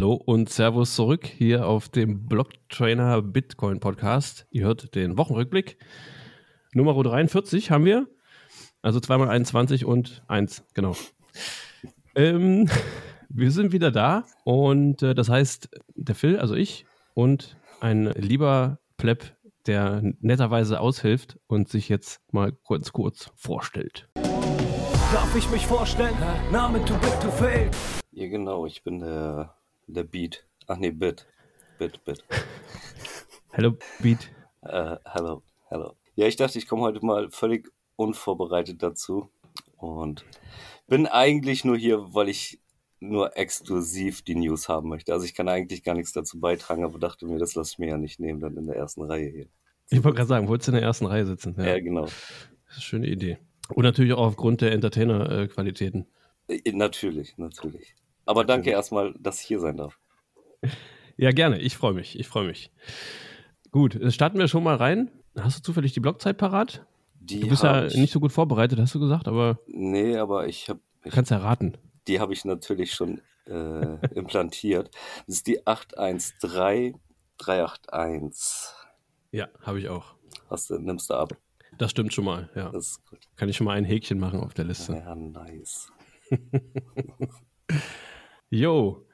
Hallo und Servus zurück hier auf dem Blocktrainer Bitcoin Podcast. Ihr hört den Wochenrückblick. Nummer 43 haben wir. Also zweimal 21 und 1, genau. Ähm, wir sind wieder da und äh, das heißt, der Phil, also ich und ein lieber Pleb, der netterweise aushilft und sich jetzt mal kurz kurz vorstellt. Darf ich mich vorstellen? Name to big to fail. Ja, genau, ich bin der, der Beat. Ach nee, Bit. Bit, Bit. Hello, Beat. Äh, hello, hello. Ja, ich dachte, ich komme heute mal völlig unvorbereitet dazu und bin eigentlich nur hier, weil ich nur exklusiv die News haben möchte. Also ich kann eigentlich gar nichts dazu beitragen, aber dachte mir, das lasse ich mir ja nicht nehmen, dann in der ersten Reihe hier. Ich wollte gerade sagen, wolltest du in der ersten Reihe sitzen? Ja, genau. Das ist eine schöne Idee. Und natürlich auch aufgrund der Entertainer-Qualitäten. Äh, Natürlich, natürlich. Aber danke erstmal, dass ich hier sein darf. Ja, gerne. Ich freue mich. Ich freue mich. Gut, äh, starten wir schon mal rein. Hast du zufällig die Blockzeit parat? Die Du bist ja ich, nicht so gut vorbereitet, hast du gesagt, aber Nee, aber ich habe du kannst ja raten. die habe ich natürlich schon äh, implantiert. Das ist die 813 381. Ja, habe ich auch. Hast du, nimmst du ab. Das stimmt schon mal, ja. Das ist gut. Kann ich schon mal ein Häkchen machen auf der Liste. Ja, nice. Jo,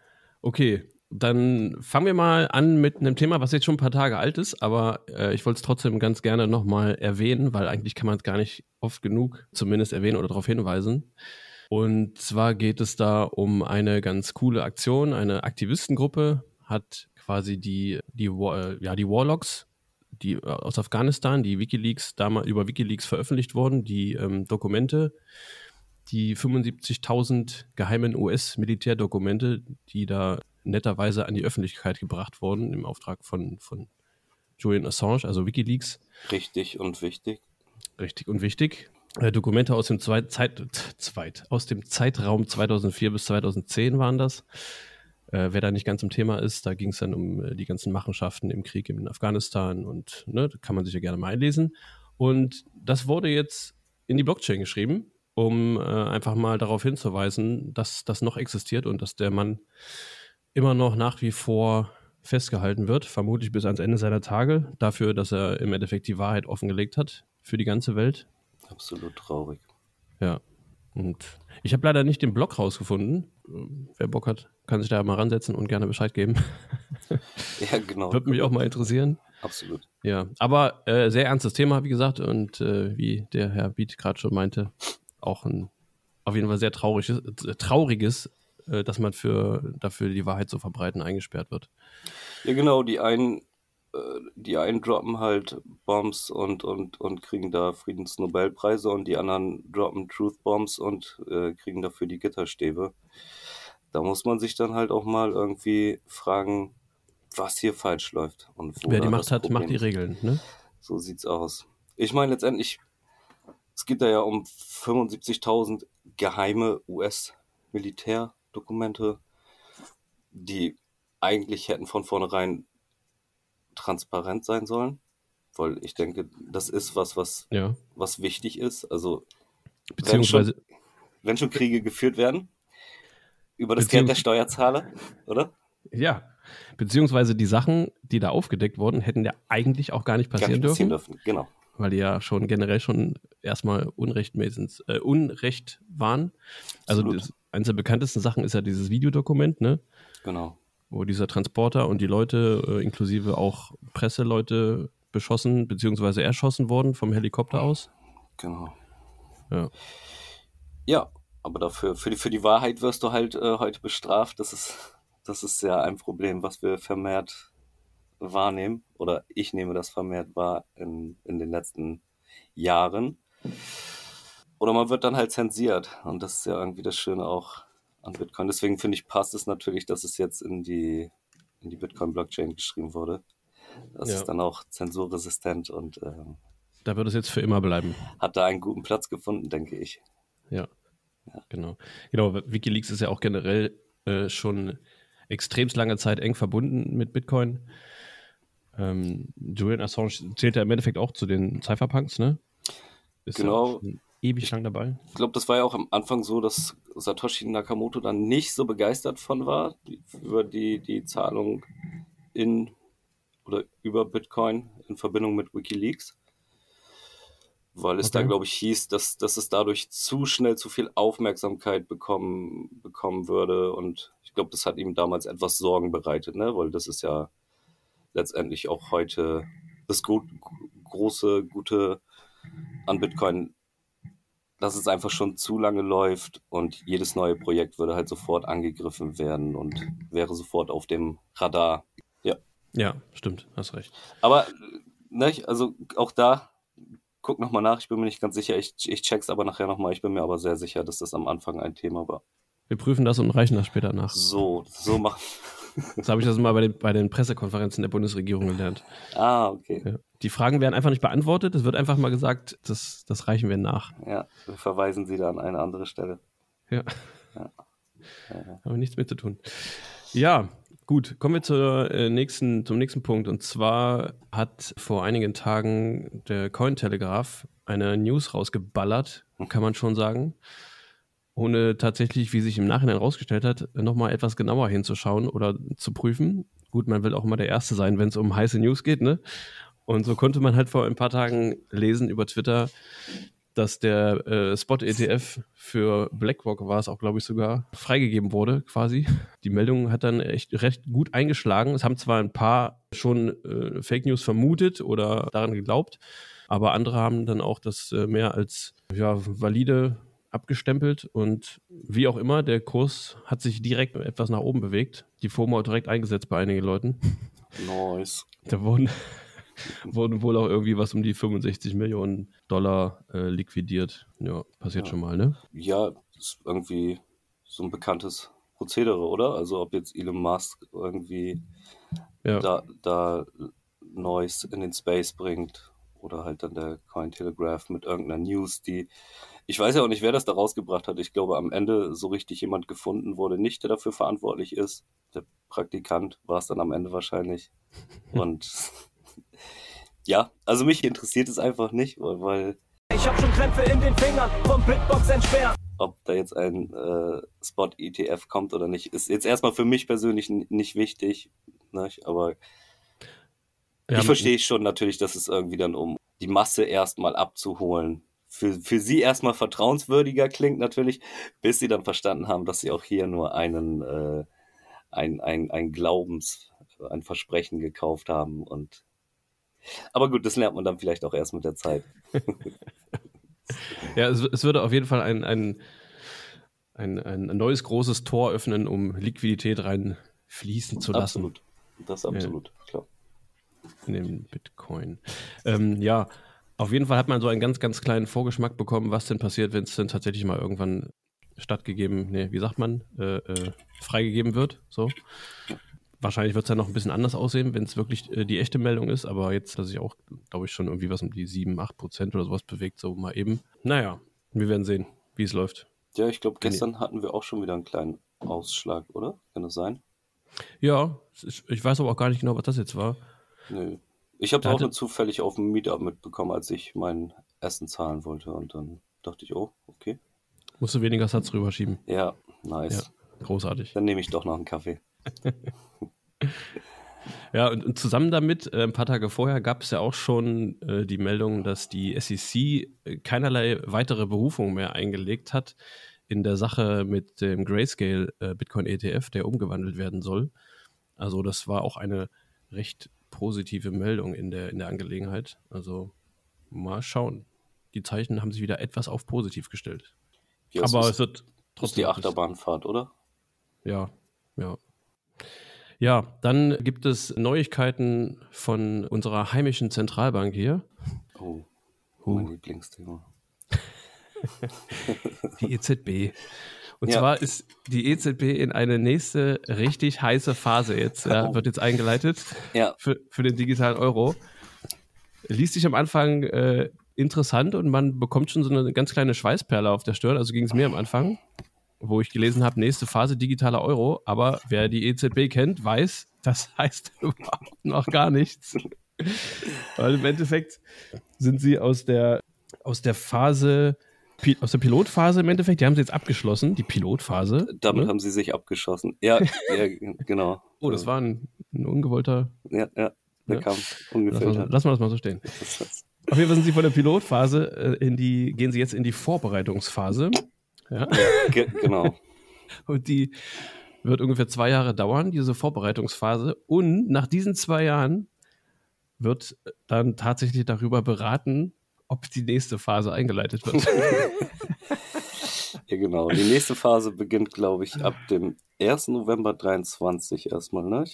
okay. Dann fangen wir mal an mit einem Thema, was jetzt schon ein paar Tage alt ist, aber äh, ich wollte es trotzdem ganz gerne nochmal erwähnen, weil eigentlich kann man es gar nicht oft genug zumindest erwähnen oder darauf hinweisen. Und zwar geht es da um eine ganz coole Aktion. Eine Aktivistengruppe hat quasi die, die, äh, ja, die Warlocks, die äh, aus Afghanistan, die Wikileaks, damals über Wikileaks veröffentlicht wurden, die ähm, Dokumente, die 75.000 geheimen US-Militärdokumente, die da netterweise an die Öffentlichkeit gebracht wurden im Auftrag von, von Julian Assange, also Wikileaks. Richtig und wichtig. Richtig und wichtig. Äh, Dokumente aus dem, Zweit, Zeit, Zweit, aus dem Zeitraum 2004 bis 2010 waren das. Äh, wer da nicht ganz im Thema ist, da ging es dann um äh, die ganzen Machenschaften im Krieg in Afghanistan und ne, da kann man sich ja gerne mal einlesen. Und das wurde jetzt in die Blockchain geschrieben, um äh, einfach mal darauf hinzuweisen, dass das noch existiert und dass der Mann immer noch nach wie vor festgehalten wird, vermutlich bis ans Ende seiner Tage, dafür, dass er im Endeffekt die Wahrheit offengelegt hat für die ganze Welt. Absolut traurig. Ja. Und ich habe leider nicht den Blog rausgefunden. Wer Bock hat, kann sich da mal ransetzen und gerne Bescheid geben. Ja, genau. Würde mich auch mal interessieren. Absolut. Ja, aber äh, sehr ernstes Thema, wie gesagt, und äh, wie der Herr Beat gerade schon meinte, auch ein auf jeden Fall sehr trauriges, trauriges äh, dass man für, dafür die Wahrheit zu verbreiten eingesperrt wird. Ja, genau. Die einen, äh, die einen droppen halt Bombs und, und, und kriegen da Friedensnobelpreise und die anderen droppen Truth Bombs und äh, kriegen dafür die Gitterstäbe. Da muss man sich dann halt auch mal irgendwie fragen, was hier falsch läuft. Und wo Wer die Macht hat, macht die. Regeln. Ne? So sieht's aus. Ich meine, letztendlich, es geht da ja um 75.000 geheime US-Militärdokumente, die eigentlich hätten von vornherein transparent sein sollen. Weil ich denke, das ist was, was, Ja. was wichtig ist. Also, Beziehungsweise, wenn schon Kriege geführt werden, über das Geld der Steuerzahler, oder? ja. Beziehungsweise die Sachen, die da aufgedeckt wurden, hätten ja eigentlich auch gar nicht Gar passieren nicht passieren dürfen. dürfen. Genau. Weil die ja schon generell schon erstmal unrechtmäßig, äh, Unrecht waren. Also das, eines der bekanntesten Sachen ist ja dieses Videodokument, ne? Genau. wo dieser Transporter und die Leute, äh, inklusive auch Presseleute, beschossen bzw. erschossen wurden vom Helikopter aus. Genau. Ja. Ja, aber dafür, für die, für die Wahrheit wirst du halt äh, heute bestraft. Das ist, das ist ja ein Problem, was wir vermehrt wahrnehmen. Oder ich nehme das vermehrt wahr in, in den letzten Jahren. Oder man wird dann halt zensiert. Und das ist ja irgendwie das Schöne auch an Bitcoin. Deswegen finde ich, passt es natürlich, dass es jetzt in die, in die Bitcoin-Blockchain geschrieben wurde. Das Ja. ist dann auch zensurresistent und ähm, Da wird es jetzt für immer bleiben. hat da einen guten Platz gefunden, denke ich. Ja. Genau. Genau, Wikileaks ist ja auch generell äh, schon extremst lange Zeit eng verbunden mit Bitcoin. Ähm, Julian Assange zählt ja im Endeffekt auch zu den Cypherpunks, ne? Ist Genau. Ja ewig lang dabei. Ich glaube, das war ja auch am Anfang so, dass Satoshi Nakamoto dann nicht so begeistert von war, über die, die Zahlung in oder über Bitcoin in Verbindung mit Wikileaks. Weil es okay. da, glaube ich, hieß, dass, dass es dadurch zu schnell zu viel Aufmerksamkeit bekommen, bekommen würde. Und ich glaube, das hat ihm damals etwas Sorgen bereitet, ne? weil das ist ja letztendlich auch heute das gut, große, gute an Bitcoin, dass es einfach schon zu lange läuft und jedes neue Projekt würde halt sofort angegriffen werden und wäre sofort auf dem Radar. Ja. Ja, stimmt, hast recht. Aber, ne, also auch da, guck nochmal nach, ich bin mir nicht ganz sicher, ich, ich check's aber nachher nochmal, ich bin mir aber sehr sicher, dass das am Anfang ein Thema war. Wir prüfen das und reichen das später nach. So, so machen. So habe ich das mal bei den, bei den Pressekonferenzen der Bundesregierung gelernt. Ah, okay. Ja. Die Fragen werden einfach nicht beantwortet. Es wird einfach mal gesagt, das, das reichen wir nach. Ja, wir verweisen sie da an eine andere Stelle. Ja. ja. ja. Haben wir nichts mit zu tun. Ja, gut. Kommen wir zur, äh, nächsten, zum nächsten Punkt. Und zwar hat vor einigen Tagen der Cointelegraph eine News rausgeballert, kann man schon sagen ohne tatsächlich, wie sich im Nachhinein herausgestellt hat, nochmal etwas genauer hinzuschauen oder zu prüfen. Gut, man will auch immer der Erste sein, wenn es um heiße News geht, ne? Und so konnte man halt vor ein paar Tagen lesen über Twitter, dass der äh, Spot-ETF für BlackRock war es auch, glaube ich, sogar freigegeben wurde, quasi. Die Meldung hat dann echt recht gut eingeschlagen. Es haben zwar ein paar schon äh, Fake News vermutet oder daran geglaubt, aber andere haben dann auch das äh, mehr als ja, valide abgestempelt und wie auch immer, der Kurs hat sich direkt etwas nach oben bewegt. Die FOMO hat direkt eingesetzt bei einigen Leuten. Nice. Da wurden, wurden wohl auch irgendwie was um die 65 Millionen Dollar äh, liquidiert. Ja, passiert ja. schon mal, ne? Ja, ist irgendwie so ein bekanntes Prozedere, oder? Also ob jetzt Elon Musk irgendwie ja. da, da Neues in den Space bringt oder halt dann der Cointelegraph mit irgendeiner News, die ich weiß ja auch nicht, wer das da rausgebracht hat. Ich glaube, am Ende so richtig jemand gefunden wurde nicht, der dafür verantwortlich ist. Der Praktikant war es dann am Ende wahrscheinlich. Und ja, also mich interessiert es einfach nicht, weil, weil ich habe schon Krämpfe in den Fingern vom Bitbox entsperren. Ob da jetzt ein äh, Spot-ETF kommt oder nicht, ist jetzt erstmal für mich persönlich nicht wichtig. Ne? Aber ja, ich verstehe schon natürlich, dass es irgendwie dann um die Masse erstmal abzuholen für, für sie erstmal vertrauenswürdiger klingt natürlich, bis sie dann verstanden haben, dass sie auch hier nur einen, äh, ein, ein, ein Glaubens, ein Versprechen gekauft haben und aber gut, das lernt man dann vielleicht auch erst mit der Zeit. ja, es, es, würde auf jeden Fall ein, ein, ein, ein neues großes Tor öffnen, um Liquidität reinfließen zu lassen. Absolut. Das absolut, ja. klar. In den Bitcoin. Ähm, ja, auf jeden Fall hat man so einen ganz, ganz kleinen Vorgeschmack bekommen, was denn passiert, wenn es denn tatsächlich mal irgendwann stattgegeben, nee, wie sagt man, äh, äh, freigegeben wird. So. Wahrscheinlich wird es dann noch ein bisschen anders aussehen, wenn es wirklich äh, die echte Meldung ist, aber jetzt, dass sich auch, glaube ich, schon irgendwie was um die 7, 8 Prozent oder sowas bewegt, so mal eben. Naja, wir werden sehen, wie es läuft. Ja, ich glaube, gestern hatten wir auch schon wieder einen kleinen Ausschlag, oder? Kann das sein? Ja, ich weiß aber auch gar nicht genau, was das jetzt war. Nö. Ich habe auch nur zufällig auf dem Meetup mitbekommen, als ich mein Essen zahlen wollte. Und dann dachte ich, oh, okay. Musst du weniger Satz rüberschieben. Ja, nice. Ja, großartig. Dann nehme ich doch noch einen Kaffee. ja, und, und, zusammen damit, äh, ein paar Tage vorher, gab es ja auch schon äh, die Meldung, dass die SEC äh, keinerlei weitere Berufung mehr eingelegt hat in der Sache mit dem Grayscale äh, Bitcoin ETF, der umgewandelt werden soll. Also das war auch eine recht positive Meldung in der, in der Angelegenheit. Also mal schauen. Die Zeichen haben sich wieder etwas auf positiv gestellt. Ja, Aber es, ist, es wird trotzdem. die Achterbahnfahrt, oder? Ja, ja. Ja, dann gibt es Neuigkeiten von unserer heimischen Zentralbank hier. Oh, mein uh. Lieblingsthema. die EZB. Und ja. zwar ist die EZB in eine nächste richtig heiße Phase jetzt, ja, wird jetzt eingeleitet ja. für, für den digitalen Euro. Liest sich am Anfang äh, interessant und man bekommt schon so eine ganz kleine Schweißperle auf der Stirn. Also ging es mir am Anfang, wo ich gelesen habe, nächste Phase digitaler Euro. Aber wer die EZB kennt, weiß, das heißt überhaupt noch gar nichts. Weil im Endeffekt sind sie aus der, aus der Phase aus der Pilotphase im Endeffekt, die haben sie jetzt abgeschlossen, die Pilotphase. Damit ne? haben sie sich abgeschossen. Ja, ja genau. Oh, das war ein, ein ungewollter. Ja, ja. Der Ja. kam Lass ungefiltert. mal, lass mal das mal so stehen. Auf jeden Fall sind sie von der Pilotphase äh, in die, gehen sie jetzt in die Vorbereitungsphase. Ja. Ge genau. Und die wird ungefähr zwei Jahre dauern, diese Vorbereitungsphase. Und nach diesen zwei Jahren wird dann tatsächlich darüber beraten, ob die nächste Phase eingeleitet wird. Ja, genau. Die nächste Phase beginnt, glaube ich, ab dem 1. November 23 erstmal, ne?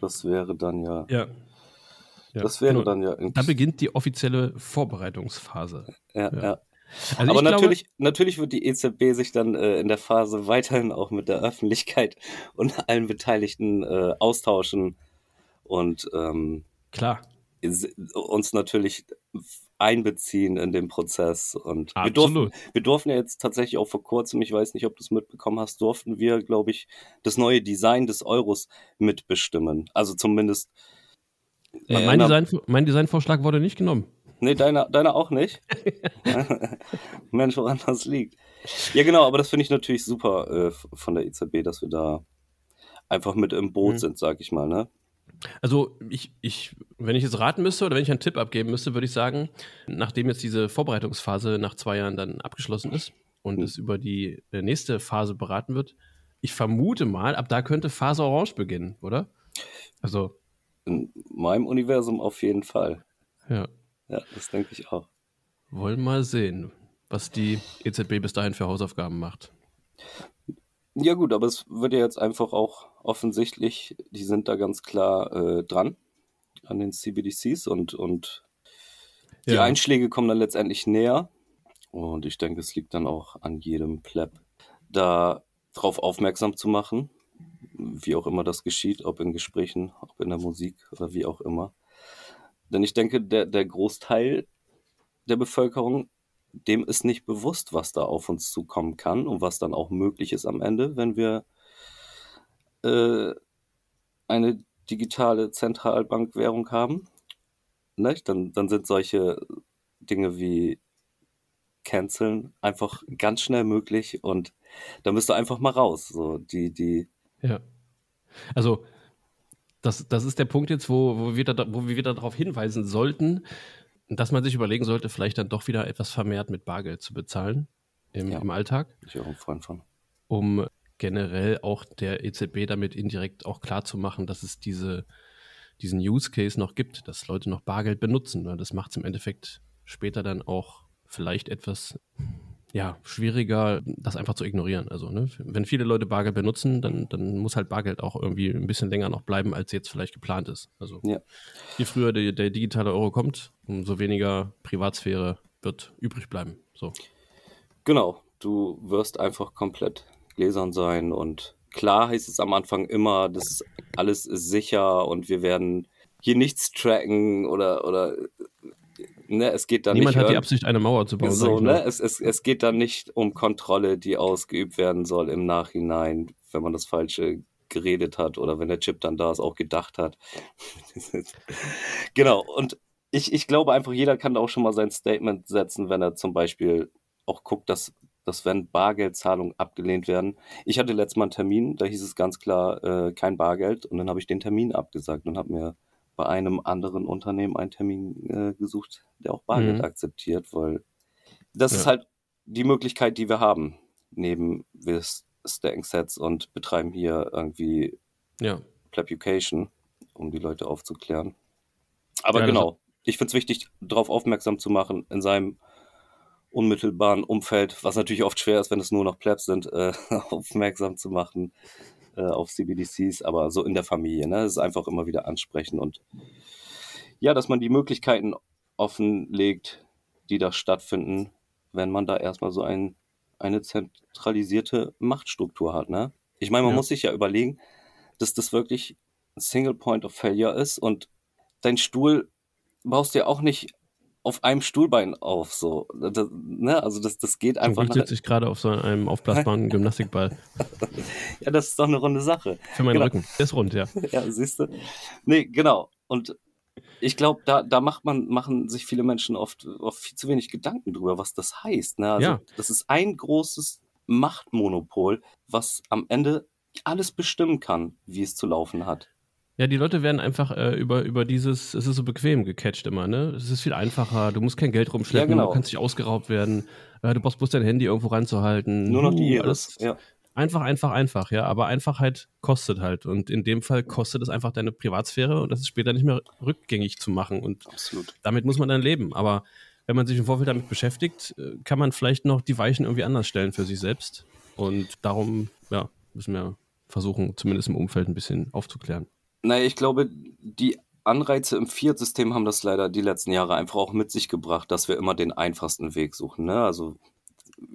Das wäre dann ja. ja. Ja, das wäre genau. dann ja. Da beginnt die offizielle Vorbereitungsphase. ja, ja. ja. Also Aber ich natürlich, natürlich wird die EZB sich dann äh, in der Phase weiterhin auch mit der Öffentlichkeit und allen Beteiligten äh, austauschen und ähm, Glaube, klar. uns natürlich einbeziehen in den Prozess. Und wir durften, wir durften ja jetzt tatsächlich auch vor kurzem, ich weiß nicht, ob du es mitbekommen hast, durften wir, glaube ich, das neue Design des Euros mitbestimmen. Also zumindest. äh, mein, Design, mein Designvorschlag wurde nicht genommen. Nee, deiner deine auch nicht. Mensch, woran das liegt. Ja, genau, aber das finde ich natürlich super äh, von der EZB, dass wir da einfach mit im Boot Mhm. sind, sag ich mal, ne? Also ich, ich, wenn ich jetzt raten müsste oder wenn ich einen Tipp abgeben müsste, würde ich sagen, nachdem jetzt diese Vorbereitungsphase nach zwei Jahren dann abgeschlossen ist und Mhm. es über die äh, nächste Phase beraten wird, ich vermute mal, ab da könnte Phase Orange beginnen, oder? Also, In meinem Universum auf jeden Fall. ja, Ja, das denke ich auch. wollen mal sehen, was die EZB bis dahin für Hausaufgaben macht. Ja gut, aber es wird ja jetzt einfach auch offensichtlich, die sind da ganz klar äh, dran an den CBDCs und, und die Ja. Einschläge kommen dann letztendlich näher. Und ich denke, es liegt dann auch an jedem Pleb, da drauf aufmerksam zu machen, wie auch immer das geschieht, ob in Gesprächen, ob in der Musik oder wie auch immer. Denn ich denke, der, der Großteil der Bevölkerung, dem ist nicht bewusst, was da auf uns zukommen kann und was dann auch möglich ist am Ende, wenn wir äh, eine digitale Zentralbankwährung haben. Ne? Dann, dann sind solche Dinge wie Canceln einfach ganz schnell möglich und da müsst ihr einfach mal raus. So, die, die, Ja. Also, das, das ist der Punkt jetzt, wo, wo, wir da, wo wir darauf hinweisen sollten, dass man sich überlegen sollte, vielleicht dann doch wieder etwas vermehrt mit Bargeld zu bezahlen im, Ja. im Alltag, ich auch ein Freund von. um generell auch der EZB damit indirekt auch klar zu machen, dass es diese, diesen Use Case noch gibt, dass Leute noch Bargeld benutzen. ne? Das macht es im Endeffekt später dann auch vielleicht etwas ja, schwieriger, das einfach zu ignorieren. Also, ne, wenn viele Leute Bargeld benutzen, dann, dann muss halt Bargeld auch irgendwie ein bisschen länger noch bleiben, als jetzt vielleicht geplant ist. Also, Ja. je früher der, der digitale Euro kommt, umso weniger Privatsphäre wird übrig bleiben. So. Genau, du wirst einfach komplett gläsern sein und klar heißt es am Anfang immer, das alles ist sicher und wir werden hier nichts tracken oder oder ne, es geht da Niemand nicht hat die Absicht, eine Mauer zu bauen. so, ne, es, es, es geht da nicht um Kontrolle, die ausgeübt werden soll im Nachhinein, wenn man das Falsche geredet hat oder wenn der Chip dann da ist, auch gedacht hat. genau, und ich, ich glaube einfach, jeder kann da auch schon mal sein Statement setzen, wenn er zum Beispiel auch guckt, dass, dass wenn Bargeldzahlungen abgelehnt werden. Ich hatte letztes Mal einen Termin, da hieß es ganz klar, äh, kein Bargeld und dann habe ich den Termin abgesagt und habe mir bei einem anderen Unternehmen einen Termin äh, gesucht, der auch Bargeld Mhm. akzeptiert, weil das ist Ja. halt die Möglichkeit, die wir haben, neben wir stacken Sets und betreiben hier irgendwie Ja. Plebucation, um die Leute aufzuklären. Aber Ja, genau, ich finde es wichtig, darauf aufmerksam zu machen, in seinem unmittelbaren Umfeld, was natürlich oft schwer ist, wenn es nur noch Plebs sind, äh, aufmerksam zu machen äh, auf CBDCs, aber so in der Familie, ne? Es ist einfach immer wieder ansprechen und ja, dass man die Möglichkeiten offenlegt, die da stattfinden, wenn man da erstmal so ein, eine zentralisierte Machtstruktur hat, ne? Ich meine, man Ja. muss sich ja überlegen, dass das wirklich ein Single Point of Failure ist und dein Stuhl baust du ja auch nicht auf einem Stuhlbein auf, so. Das, ne? Also das, das geht einfach. Glück sitze ich gerade auf so einem aufblasbaren Gymnastikball Ja, das ist doch eine runde Sache. für meinen Genau. Rücken. Der ist rund, ja. Ja, siehst du? Nee, genau. Und ich glaube, da, da macht man, machen sich viele Menschen oft, oft viel zu wenig Gedanken drüber, was das heißt. Ne? Also Ja. das ist ein großes Machtmonopol, was am Ende alles bestimmen kann, wie es zu laufen hat. Ja, die Leute werden einfach äh, über, über dieses, es ist so bequem gecatcht immer, ne? Es ist viel einfacher, du musst kein Geld rumschleppen, Ja, genau. du kannst nicht ausgeraubt werden, äh, du brauchst bloß dein Handy irgendwo ranzuhalten. Nur noch Uh, die alles Ja. Einfach, einfach, einfach, ja. Aber Einfachheit kostet halt. Und in dem Fall kostet es einfach deine Privatsphäre und das ist später nicht mehr rückgängig zu machen. Und Absolut. damit muss man dann leben. Aber wenn man sich im Vorfeld damit beschäftigt, äh, kann man vielleicht noch die Weichen irgendwie anders stellen für sich selbst. Und darum, ja, müssen wir versuchen, zumindest im Umfeld ein bisschen aufzuklären. Naja, ich glaube, die Anreize im Fiat-System haben das leider die letzten Jahre einfach auch mit sich gebracht, dass wir immer den einfachsten Weg suchen. Ne? Also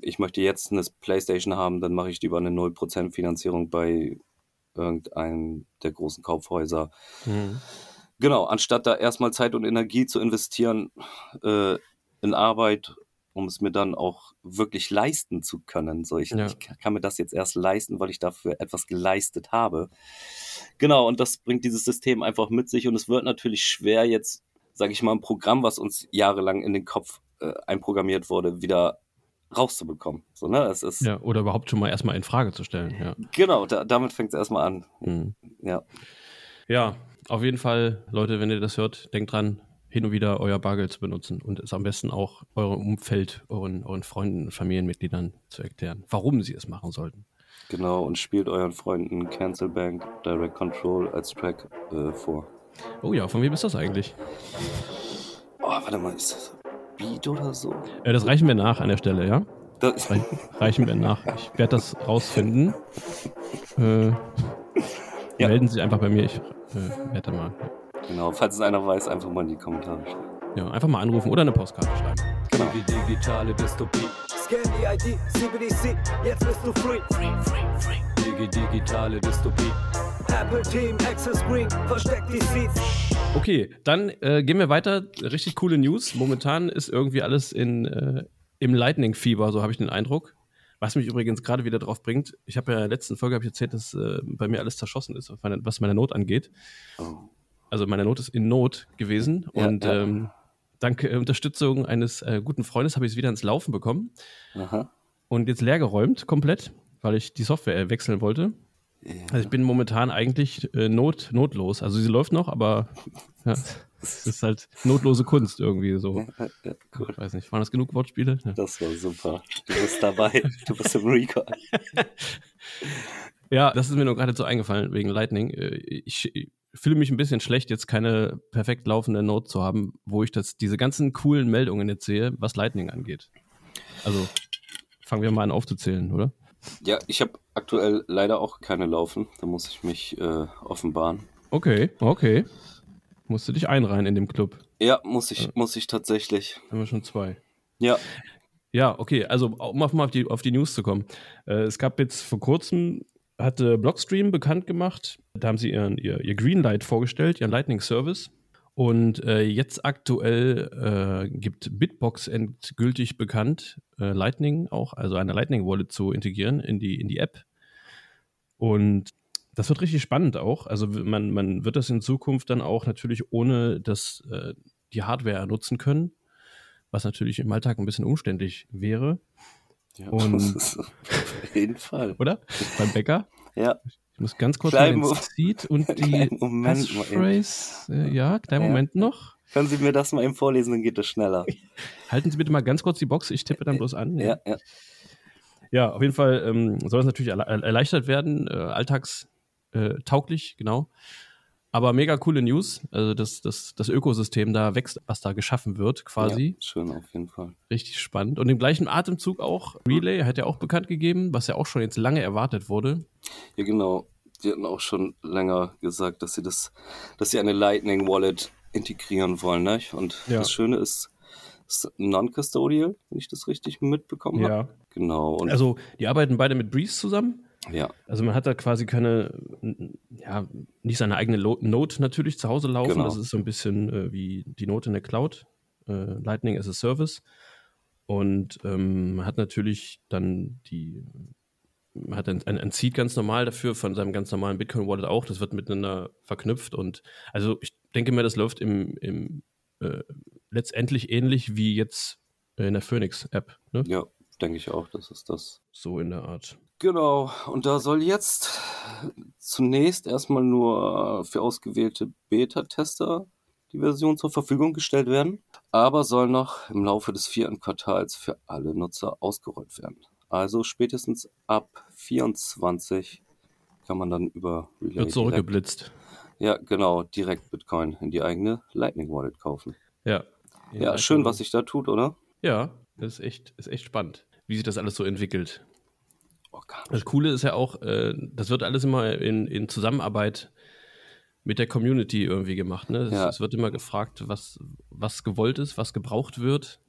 ich möchte jetzt eine Playstation haben, dann mache ich lieber eine 0% Finanzierung bei irgendeinem der großen Kaufhäuser. Genau, anstatt da erstmal Zeit und Energie zu investieren äh, in Arbeit, um es mir dann auch wirklich leisten zu können. So, ich, Ja. ich kann mir das jetzt erst leisten, weil ich dafür etwas geleistet habe. Genau, und das bringt dieses System einfach mit sich und es wird natürlich schwer jetzt, sage ich mal, ein Programm, was uns jahrelang in den Kopf äh, einprogrammiert wurde, wieder rauszubekommen. So, ne? Es ist Ja, oder überhaupt schon mal erstmal in Frage zu stellen. Ja. genau, da, damit fängt es erstmal an. Mhm. Ja. ja, auf jeden Fall, Leute, wenn ihr das hört, denkt dran, hin und wieder euer Bargeld zu benutzen und es am besten auch eurem Umfeld, euren, euren Freunden und Familienmitgliedern zu erklären, warum sie es machen sollten. Genau, und spielt euren Freunden Cancel Bank Direct Control als Track äh, vor. Oh ja, von wem ist das eigentlich? Oh, warte mal, ist das Beat oder so? Äh, das reichen wir nach an der Stelle, ja? Das, Reich, reichen wir nach. Ich werde das rausfinden. Äh, Ja. Melden Sie sich einfach bei mir. Ich äh, werde mal. Genau, falls es einer weiß, einfach mal in die Kommentare schreiben. Ja, einfach mal anrufen oder eine Postkarte schreiben. Genau. Die digitale Dystopie. Scan die ID, CBDC, jetzt bist du free. Free, free, free. Digi digitale Dystopie. Apple Team, Access Green, versteckt die Seeds. Okay, dann äh, gehen wir weiter. Richtig coole News. Momentan ist irgendwie alles in, äh, im Lightning-Fieber, so habe ich den Eindruck. Was mich übrigens gerade wieder drauf bringt, ich habe ja in der letzten Folge ich erzählt, dass äh, bei mir alles zerschossen ist, was meine, was meine Not angeht. Oh. Also meine Not ist in Not gewesen. Ja, und ja. Ähm, dank äh, Unterstützung eines äh, guten Freundes habe ich es wieder ins Laufen bekommen Aha. und jetzt leergeräumt komplett, weil ich die Software äh, wechseln wollte. Also ich bin momentan eigentlich äh, not, notlos. Also sie läuft noch, aber ja, es ist halt notlose Kunst irgendwie so. Ja, cool. Ich weiß nicht, waren das genug Wortspiele? Ja. Das war super. Du bist dabei. Du bist im Recall. Ja, das ist mir nur gerade so eingefallen wegen Lightning. Äh, ich fühle mich ein bisschen schlecht, jetzt keine perfekt laufende Note zu haben, wo ich das, diese ganzen coolen Meldungen jetzt sehe, was Lightning angeht. Also fangen wir mal an aufzuzählen, oder? Ja, ich habe aktuell leider auch keine laufen. Da muss ich mich äh, offenbaren. Okay, okay. Musst du dich einreihen in dem Club. Ja, muss ich, muss ich tatsächlich. Haben wir schon zwei. Ja, Ja, okay, also um auf, mal auf, die, auf die News zu kommen. Äh, es gab jetzt vor kurzem, hatte Blockstream bekannt gemacht, da haben sie ihren, ihr, ihr Greenlight vorgestellt, ihren Lightning Service. Und äh, jetzt aktuell äh, gibt Bitbox endgültig bekannt, äh, Lightning auch, also eine Lightning Wallet zu integrieren in die, in die App. Und das wird richtig spannend auch. Also man, man wird das in Zukunft dann auch natürlich ohne das, äh, die Hardware nutzen können, was natürlich im Alltag ein bisschen umständlich wäre, ja Und- auf jeden Fall. oder? Beim Bäcker. Ja, Ich muss ganz kurz Kleinen mal Seed und die Moment. Passphrase, äh, ja, kleinen Ja. Moment noch. Können Sie mir das mal eben vorlesen, dann geht das schneller. Halten Sie bitte mal ganz kurz die Box, ich tippe dann bloß an. Ja, ja. Ja, auf jeden Fall ähm, soll es natürlich erle erleichtert werden, äh, alltagstauglich, genau. Aber mega coole News. Also das, das, das Ökosystem da wächst, was da geschaffen wird, quasi. Ja, schön auf jeden Fall. Richtig spannend. Und im gleichen Atemzug auch Relay hat ja auch bekannt gegeben, was ja auch schon jetzt lange erwartet wurde. Ja, genau. Die hatten auch schon länger gesagt, dass sie das, dass sie eine Lightning Wallet integrieren wollen, ne? Und Ja. das Schöne ist, es ist non-custodial, wenn ich das richtig mitbekommen habe. Ja. Genau. Und Also die arbeiten beide mit Breeze zusammen. Ja, Also man hat da quasi keine, ja, nicht seine eigene Note natürlich zu Hause laufen. Genau. Das ist so ein bisschen äh, wie die Note in der Cloud, äh, Lightning as a Service. Und ähm, man hat natürlich dann die, man hat ein, ein, ein Seed ganz normal dafür von seinem ganz normalen Bitcoin-Wallet auch. Das wird miteinander verknüpft. Und also ich, denke mir, das läuft im, im äh, letztendlich ähnlich wie jetzt in der Phoenix-App. Ne? Ja, denke ich auch, das ist das. So in der Art. Genau, und da soll jetzt zunächst erstmal nur für ausgewählte Beta-Tester die Version zur Verfügung gestellt werden, aber soll noch im Laufe des vierten Quartals für alle Nutzer ausgerollt werden. Also spätestens ab 24 kann man dann über Wird Relay direkt, zurückgeblitzt. ja genau direkt Bitcoin in die eigene Lightning Wallet kaufen. Ja. Ja, schön, was sich da tut, oder? Ja, das ist echt, ist echt spannend, wie sich das alles so entwickelt. Organisch. Das Coole ist ja auch, äh, das wird alles immer in, in Zusammenarbeit mit der Community irgendwie gemacht. Ne? Es, Ja. es wird immer gefragt, was, was gewollt ist, was gebraucht wird.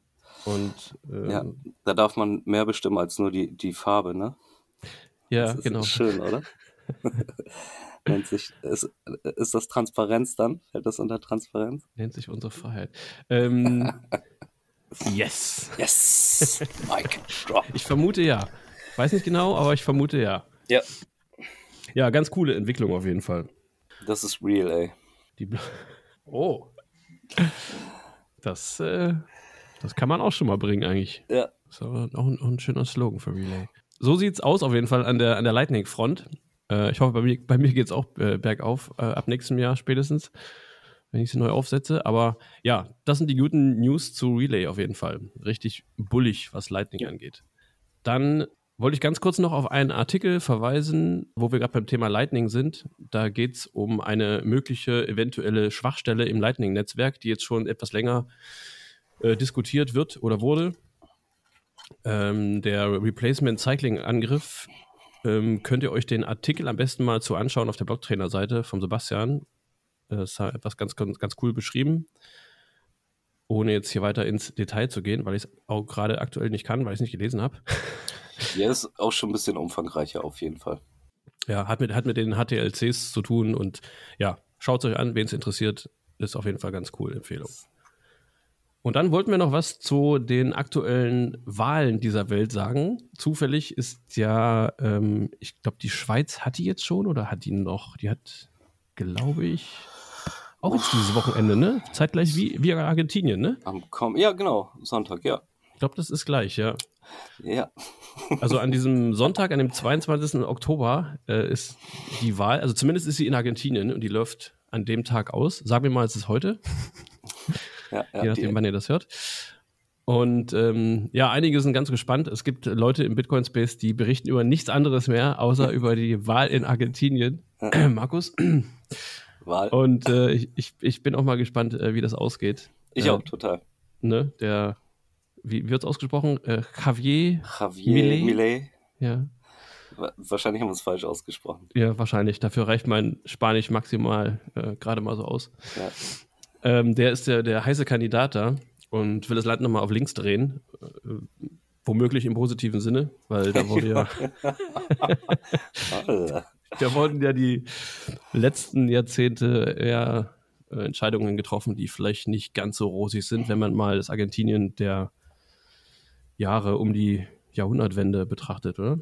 Und äh, Ja, ja, da darf man mehr bestimmen als nur die, die Farbe, ne? Das ist genau. schön, oder? Nennt sich, ist, ist das Transparenz dann? Fällt das unter Transparenz? Nennt sich unsere Freiheit. Ähm, yes. Yes! Mike, drop. Ich vermute ja. Weiß nicht genau, aber ich vermute ja. Ja, Ja, ganz coole Entwicklung auf jeden Fall. das ist real, ey. Oh. Das, äh, das kann man auch schon mal bringen, eigentlich. Ja, Das ist aber auch ein, auch ein schöner Slogan für Relay. So sieht's aus auf jeden Fall an der, an der Lightning-Front. Äh, ich hoffe, bei mir, bei mir geht's auch äh, bergauf, äh, ab nächstem Jahr spätestens, wenn ich sie neu aufsetze. Aber ja, das sind die guten News zu Relay auf jeden Fall. Richtig bullig, was Lightning angeht. Dann wollte ich ganz kurz noch auf einen Artikel verweisen, wo wir gerade beim Thema Lightning sind. Da geht's um eine mögliche eventuelle Schwachstelle im Lightning-Netzwerk, die jetzt schon etwas länger äh, diskutiert wird oder wurde. Ähm, der Replacement Cycling Angriff. Ähm, könnt ihr euch den Artikel am besten mal zu anschauen auf der Blocktrainer-Seite von Sebastian. Äh, Das ist etwas ganz, ganz, ganz cool beschrieben. Ohne jetzt hier weiter ins Detail zu gehen, weil ich es auch gerade aktuell nicht kann, weil ich es nicht gelesen habe. Der ist auch schon ein bisschen umfangreicher auf jeden Fall. Ja, hat mit, hat mit den HTLCs zu tun und ja, schaut es euch an, wen es interessiert. Ist auf jeden Fall ganz cool, Empfehlung. Und dann wollten wir noch was zu den aktuellen Wahlen dieser Welt sagen. Zufällig ist ja, ähm, ich glaube, die Schweiz hat die jetzt schon oder hat die noch? Die hat, glaube ich, auch jetzt dieses Wochenende, ne? Zeitgleich wie, wie Argentinien, ne? Am Kom ja, genau, Sonntag, ja. Ich glaube, das ist gleich, ja. Ja, Also an diesem Sonntag, an dem 22. Oktober, äh, ist die Wahl, also zumindest ist sie in Argentinien und die läuft an dem Tag aus. Sagen wir mal, es ist heute, ja, ja je nachdem, wann ihr das hört. Und ähm, ja, einige sind ganz gespannt. Es gibt Leute im Bitcoin-Space, die berichten über nichts anderes mehr, außer über die Wahl in Argentinien. Markus. Wahl. Und äh, ich, ich, bin auch mal gespannt, äh, wie das ausgeht. ich äh, auch, total. Ne, der, wie wird es ausgesprochen? Äh, Javier, Javier Milei? Millet. ja. Wa- Wahrscheinlich haben wir es falsch ausgesprochen. Ja, wahrscheinlich. Dafür reicht mein Spanisch maximal äh, gerade mal so aus. Ja. Ähm, der ist der, der heiße Kandidat da und will das Land nochmal auf links drehen. Äh, womöglich im positiven Sinne, weil da wurde ja, da wurden ja die letzten Jahrzehnte eher äh, Entscheidungen getroffen, die vielleicht nicht ganz so rosig sind, wenn man mal das Argentinien der Jahre um die Jahrhundertwende betrachtet, oder?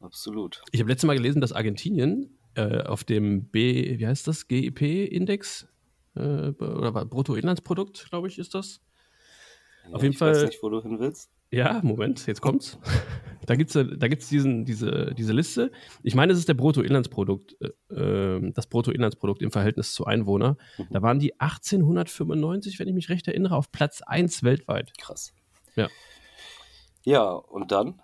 Absolut. Ich habe letztes Mal gelesen, dass Argentinien äh, auf dem B, wie heißt das, GIP-Index äh, oder Bruttoinlandsprodukt, glaube ich, ist das. Auf jeden ich weiß Fall- nicht, wo du hin willst. Ja, Moment, jetzt kommt's. da gibt's da gibt's diesen diese diese Liste. Ich meine, es ist der Bruttoinlandsprodukt, äh, äh, das Bruttoinlandsprodukt im Verhältnis zu Einwohner. Da waren die 1895, wenn ich mich recht erinnere, auf Platz 1 weltweit. Krass. Ja. Ja, und dann?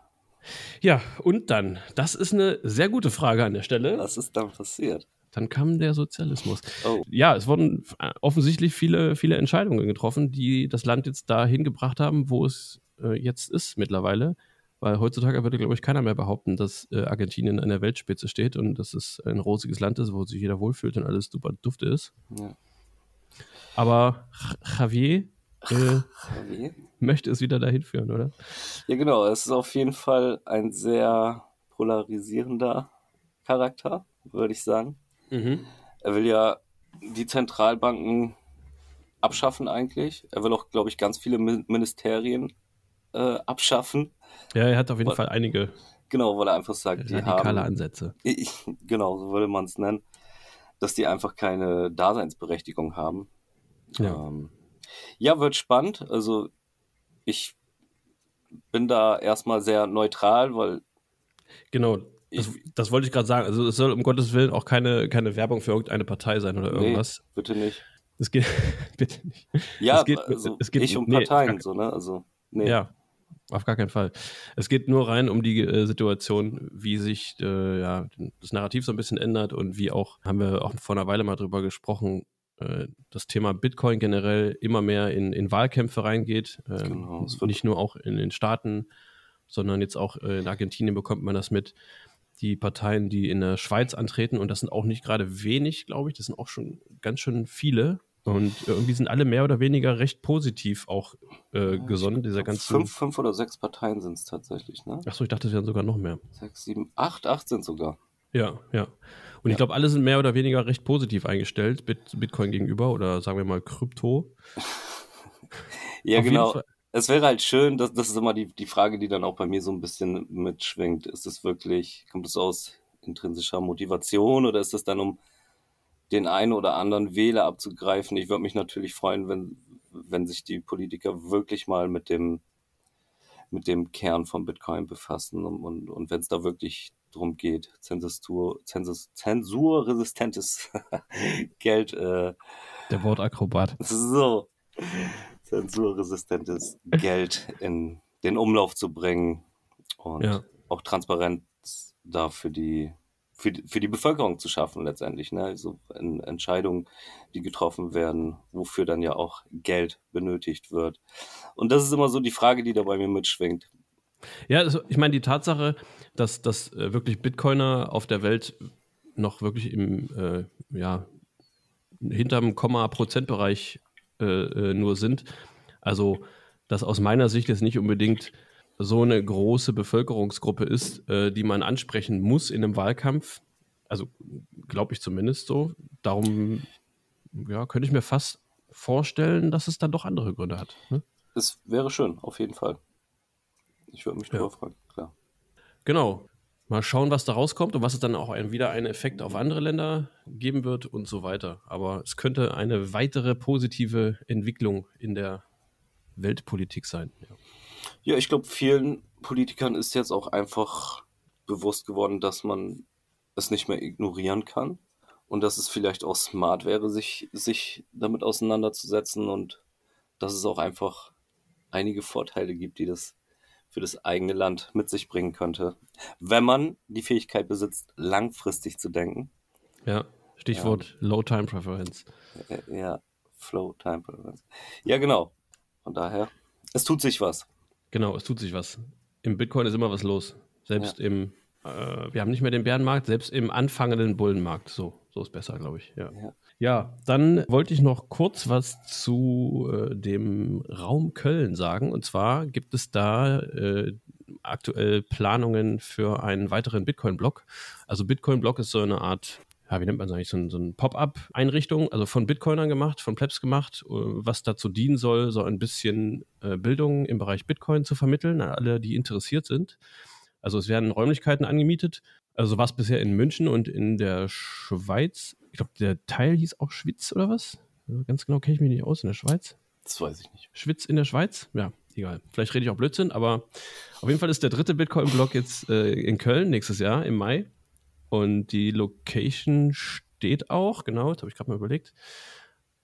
Ja, und dann, das ist eine sehr gute Frage an der Stelle. Was ist dann passiert? Dann kam der Sozialismus. Oh, ja, es wurden äh, offensichtlich viele, viele Entscheidungen getroffen, die das Land jetzt dahin gebracht haben, wo es äh, jetzt ist mittlerweile. Weil heutzutage würde, glaube ich, keiner mehr behaupten, dass äh, Argentinien an der Weltspitze steht und dass es ein rosiges Land ist, wo sich jeder wohlfühlt und alles super dufte ist. ja. Aber Javier äh, möchte es wieder dahin führen, oder? Ja, genau. Es ist auf jeden Fall ein sehr polarisierender Charakter, würde ich sagen. Er will ja die Zentralbanken abschaffen eigentlich. Er will auch, glaube ich, ganz viele Min- Ministerien äh, abschaffen. Ja, er hat auf jeden Was- Fall einige Genau, weil er einfach sagt, die radikale haben... Ansätze. Genau, so würde man es nennen. dass die einfach keine Daseinsberechtigung haben. Ja. Ähm, ja, wird spannend. Also ich bin da erstmal sehr neutral, weil Genau. Das, das wollte ich gerade sagen. Also es soll um Gottes Willen auch keine, keine Werbung für irgendeine Partei sein oder irgendwas. nee, bitte nicht. Es geht bitte nicht. Ja, Es geht- also es geht- nicht um nee, Parteien, so, ne? Also, nee. Ja, auf gar keinen Fall. Es geht nur rein um die äh, Situation, wie sich äh, ja, das Narrativ so ein bisschen ändert und wie auch, haben wir auch vor einer Weile mal drüber gesprochen, äh, das Thema Bitcoin generell immer mehr in, in Wahlkämpfe reingeht. Ähm, Genau, nicht nur auch in den Staaten, sondern jetzt auch äh, in Argentinien bekommt man das mit. Die Parteien, die in der Schweiz antreten, und das sind auch nicht gerade wenig, glaube ich, das sind auch schon ganz schön viele. Und irgendwie sind alle mehr oder weniger recht positiv auch äh, gesonnen, dieser ganzen. Fünf, fünf oder sechs Parteien sind es tatsächlich, ne? Achso, ich dachte, es wären sogar noch mehr. Sechs, sieben, acht, acht sind sogar. Ja, ja. Und ich glaube, alle sind mehr oder weniger recht positiv eingestellt Bit Bitcoin gegenüber oder sagen wir mal Krypto. Ja, Auf genau. Es wäre halt schön, das, das ist immer die, die Frage, die dann auch bei mir so ein bisschen mitschwingt. Ist es wirklich, kommt es aus intrinsischer Motivation oder ist es dann, um den einen oder anderen Wähler abzugreifen? Ich würde mich natürlich freuen, wenn, wenn sich die Politiker wirklich mal mit dem, mit dem Kern von Bitcoin befassen und, und, und wenn es da wirklich drum geht, Zensur, Zensur, zensurresistentes Geld äh, Der Wortakrobat. so zensurresistentes Geld in den Umlauf zu bringen und Ja. auch Transparenz da für die, für die, für die Bevölkerung zu schaffen letztendlich. Ne? Also Entscheidungen, die getroffen werden, wofür dann ja auch Geld benötigt wird. Und das ist immer so die Frage, die da bei mir mitschwingt. Ja, also ich meine, die Tatsache, dass, dass äh, wirklich Bitcoiner auf der Welt noch wirklich im, äh, ja, hinterm Komma-Prozentbereich äh, äh, nur sind. Also, dass aus meiner Sicht jetzt nicht unbedingt so eine große Bevölkerungsgruppe ist, äh, die man ansprechen muss in einem Wahlkampf. Also, glaube ich zumindest so. Darum, ja, könnte ich mir fast vorstellen, dass es dann doch andere Gründe hat. Ne? Es wäre schön, auf jeden Fall. Ich würde mich Ja. darüber freuen, klar. Genau. Mal schauen, was da rauskommt und was es dann auch ein, wieder einen Effekt auf andere Länder geben wird und so weiter. Aber es könnte eine weitere positive Entwicklung in der Weltpolitik sein. Ja. Ja, ich glaube, vielen Politikern ist jetzt auch einfach bewusst geworden, dass man es nicht mehr ignorieren kann und dass es vielleicht auch smart wäre, sich, sich damit auseinanderzusetzen und dass es auch einfach einige Vorteile gibt, die das für das eigene Land mit sich bringen könnte, wenn man die Fähigkeit besitzt, langfristig zu denken. ja. Stichwort Low Time Preference. Äh, Ja, Flow Time Preference. Ja, genau. Von daher, es tut sich was. Genau, es tut sich was. Im Bitcoin ist immer was los. Selbst im, äh, wir haben nicht mehr den Bärenmarkt, selbst im anfangenden Bullenmarkt. So, so ist besser, glaube ich. Ja. Ja. Ja, dann wollte ich noch kurz was zu äh, dem Raum Köln sagen. Und zwar gibt es da äh, aktuell Planungen für einen weiteren Bitcoin-Block. Also Bitcoin-Block ist so eine Art, ja, wie nennt man es eigentlich, so ein, so ein Pop-up-Einrichtung, also von Bitcoinern gemacht, von Plebs gemacht, äh, was dazu dienen soll, so ein bisschen äh, Bildung im Bereich Bitcoin zu vermitteln an alle, die interessiert sind. Also es werden Räumlichkeiten angemietet. Also was bisher in München und in der Schweiz. Ich glaube, der Teil hieß auch Schwitz oder was? Also ganz genau kenne ich mich nicht aus in der Schweiz. Das weiß ich nicht. Schwitz in der Schweiz? Ja, egal. Vielleicht rede ich auch Blödsinn, aber auf jeden Fall ist der dritte Bitcoin-Block jetzt äh, in Köln nächstes Jahr im Mai. Und die Location steht auch, genau, das habe ich gerade mal überlegt.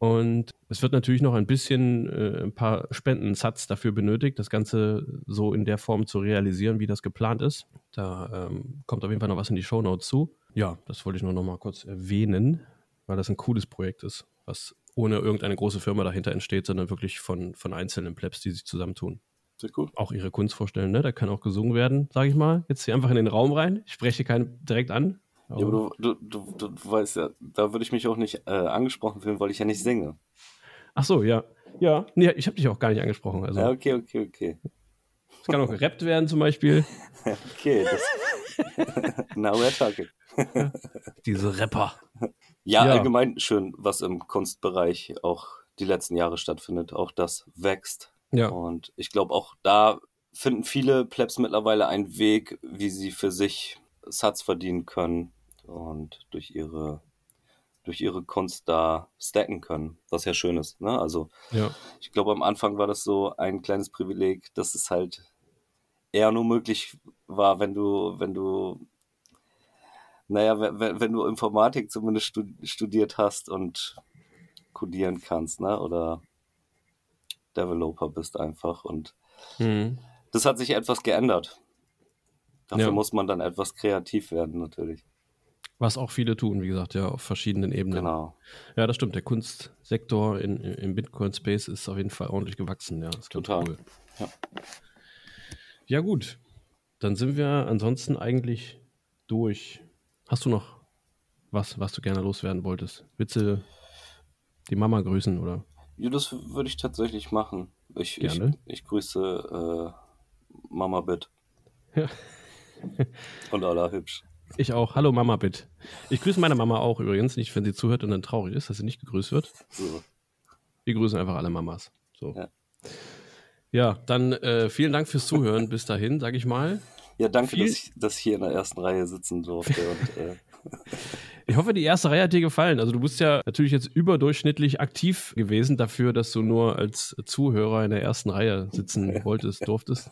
Und es wird natürlich noch ein bisschen äh, ein paar Spendensatz dafür benötigt, das Ganze so in der Form zu realisieren, wie das geplant ist. Da ähm, kommt auf jeden Fall noch was in die Shownotes zu. Ja, das wollte ich nur noch mal kurz erwähnen, weil das ein cooles Projekt ist, was ohne irgendeine große Firma dahinter entsteht, sondern wirklich von, von einzelnen Plebs, die sich zusammentun. Sehr gut. Auch ihre Kunst vorstellen, ne? Da kann auch gesungen werden, sage ich mal. Jetzt hier einfach in den Raum rein. Ich spreche keinen direkt an. Ja, aber du, du, du, du weißt ja, da würde ich mich auch nicht äh, angesprochen fühlen, weil ich ja nicht singe. Ach so, ja. Ja, nee, ich habe dich auch gar nicht angesprochen. Also, Ja, okay, okay, okay. es kann auch gerappt werden zum Beispiel. Okay, das. Now we're talking. Diese Rapper. Ja, Ja. allgemein schön, was im Kunstbereich auch die letzten Jahre stattfindet. Auch das wächst. Ja, Und ich glaube, auch da finden viele Plebs mittlerweile einen Weg, wie sie für sich Satz verdienen können und durch ihre durch ihre Kunst da stacken können, was ja schön ist. Ne? Also Ja. ich glaube, am Anfang war das so ein kleines Privileg, dass es halt eher nur möglich war, wenn du, wenn du, naja, wenn, wenn du Informatik zumindest stu- studiert hast und codieren kannst, ne? Oder Developer bist einfach. Und Mhm. das hat sich etwas geändert. Dafür Ja. muss man dann etwas kreativ werden, natürlich. Was auch viele tun, wie gesagt, ja, auf verschiedenen Ebenen. Genau. Ja, das stimmt. Der Kunstsektor in, im Bitcoin-Space ist auf jeden Fall ordentlich gewachsen. Ja, das ist Total. cool. Ja. Ja, gut. Dann sind wir ansonsten eigentlich durch. Hast du noch was, was du gerne loswerden wolltest? Willst du die Mama grüßen oder? Ja, das würde ich tatsächlich machen. Ich, ich, Gerne. ich grüße äh, Mama Bit. Ja. Und Allah hübsch. Ich auch. Hallo Mama, bitte. Ich grüße meine Mama auch übrigens, nicht wenn sie zuhört und dann traurig ist, dass sie nicht gegrüßt wird. Wir grüßen einfach alle Mamas. So. Ja. Ja, dann äh, vielen Dank fürs Zuhören bis dahin, sag ich mal. Ja, danke, Viel- dass ich, dass ich hier in der ersten Reihe sitzen durfte. Und, äh, Ich hoffe, die erste Reihe hat dir gefallen. Also du bist ja natürlich jetzt überdurchschnittlich aktiv gewesen dafür, dass du nur als Zuhörer in der ersten Reihe sitzen wolltest, durftest.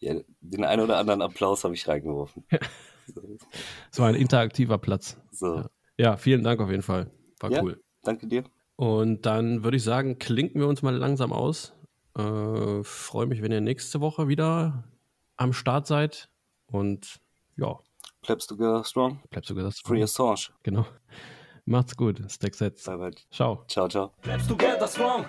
ja, den einen oder anderen Applaus habe ich reingeworfen. Es war ein interaktiver Platz. So, Ja, vielen Dank auf jeden Fall. War Ja. cool. danke dir. Und dann würde ich sagen, klinken wir uns mal langsam aus. Äh, Freue mich, wenn ihr nächste Woche wieder am Start seid. Und ja, Bleibst du together strong? bleibt sogar das. Free Assange. Genau. Macht's gut. Stack Sets. Bye bye. Ciao. Ciao, ciao. Bleibst together strong.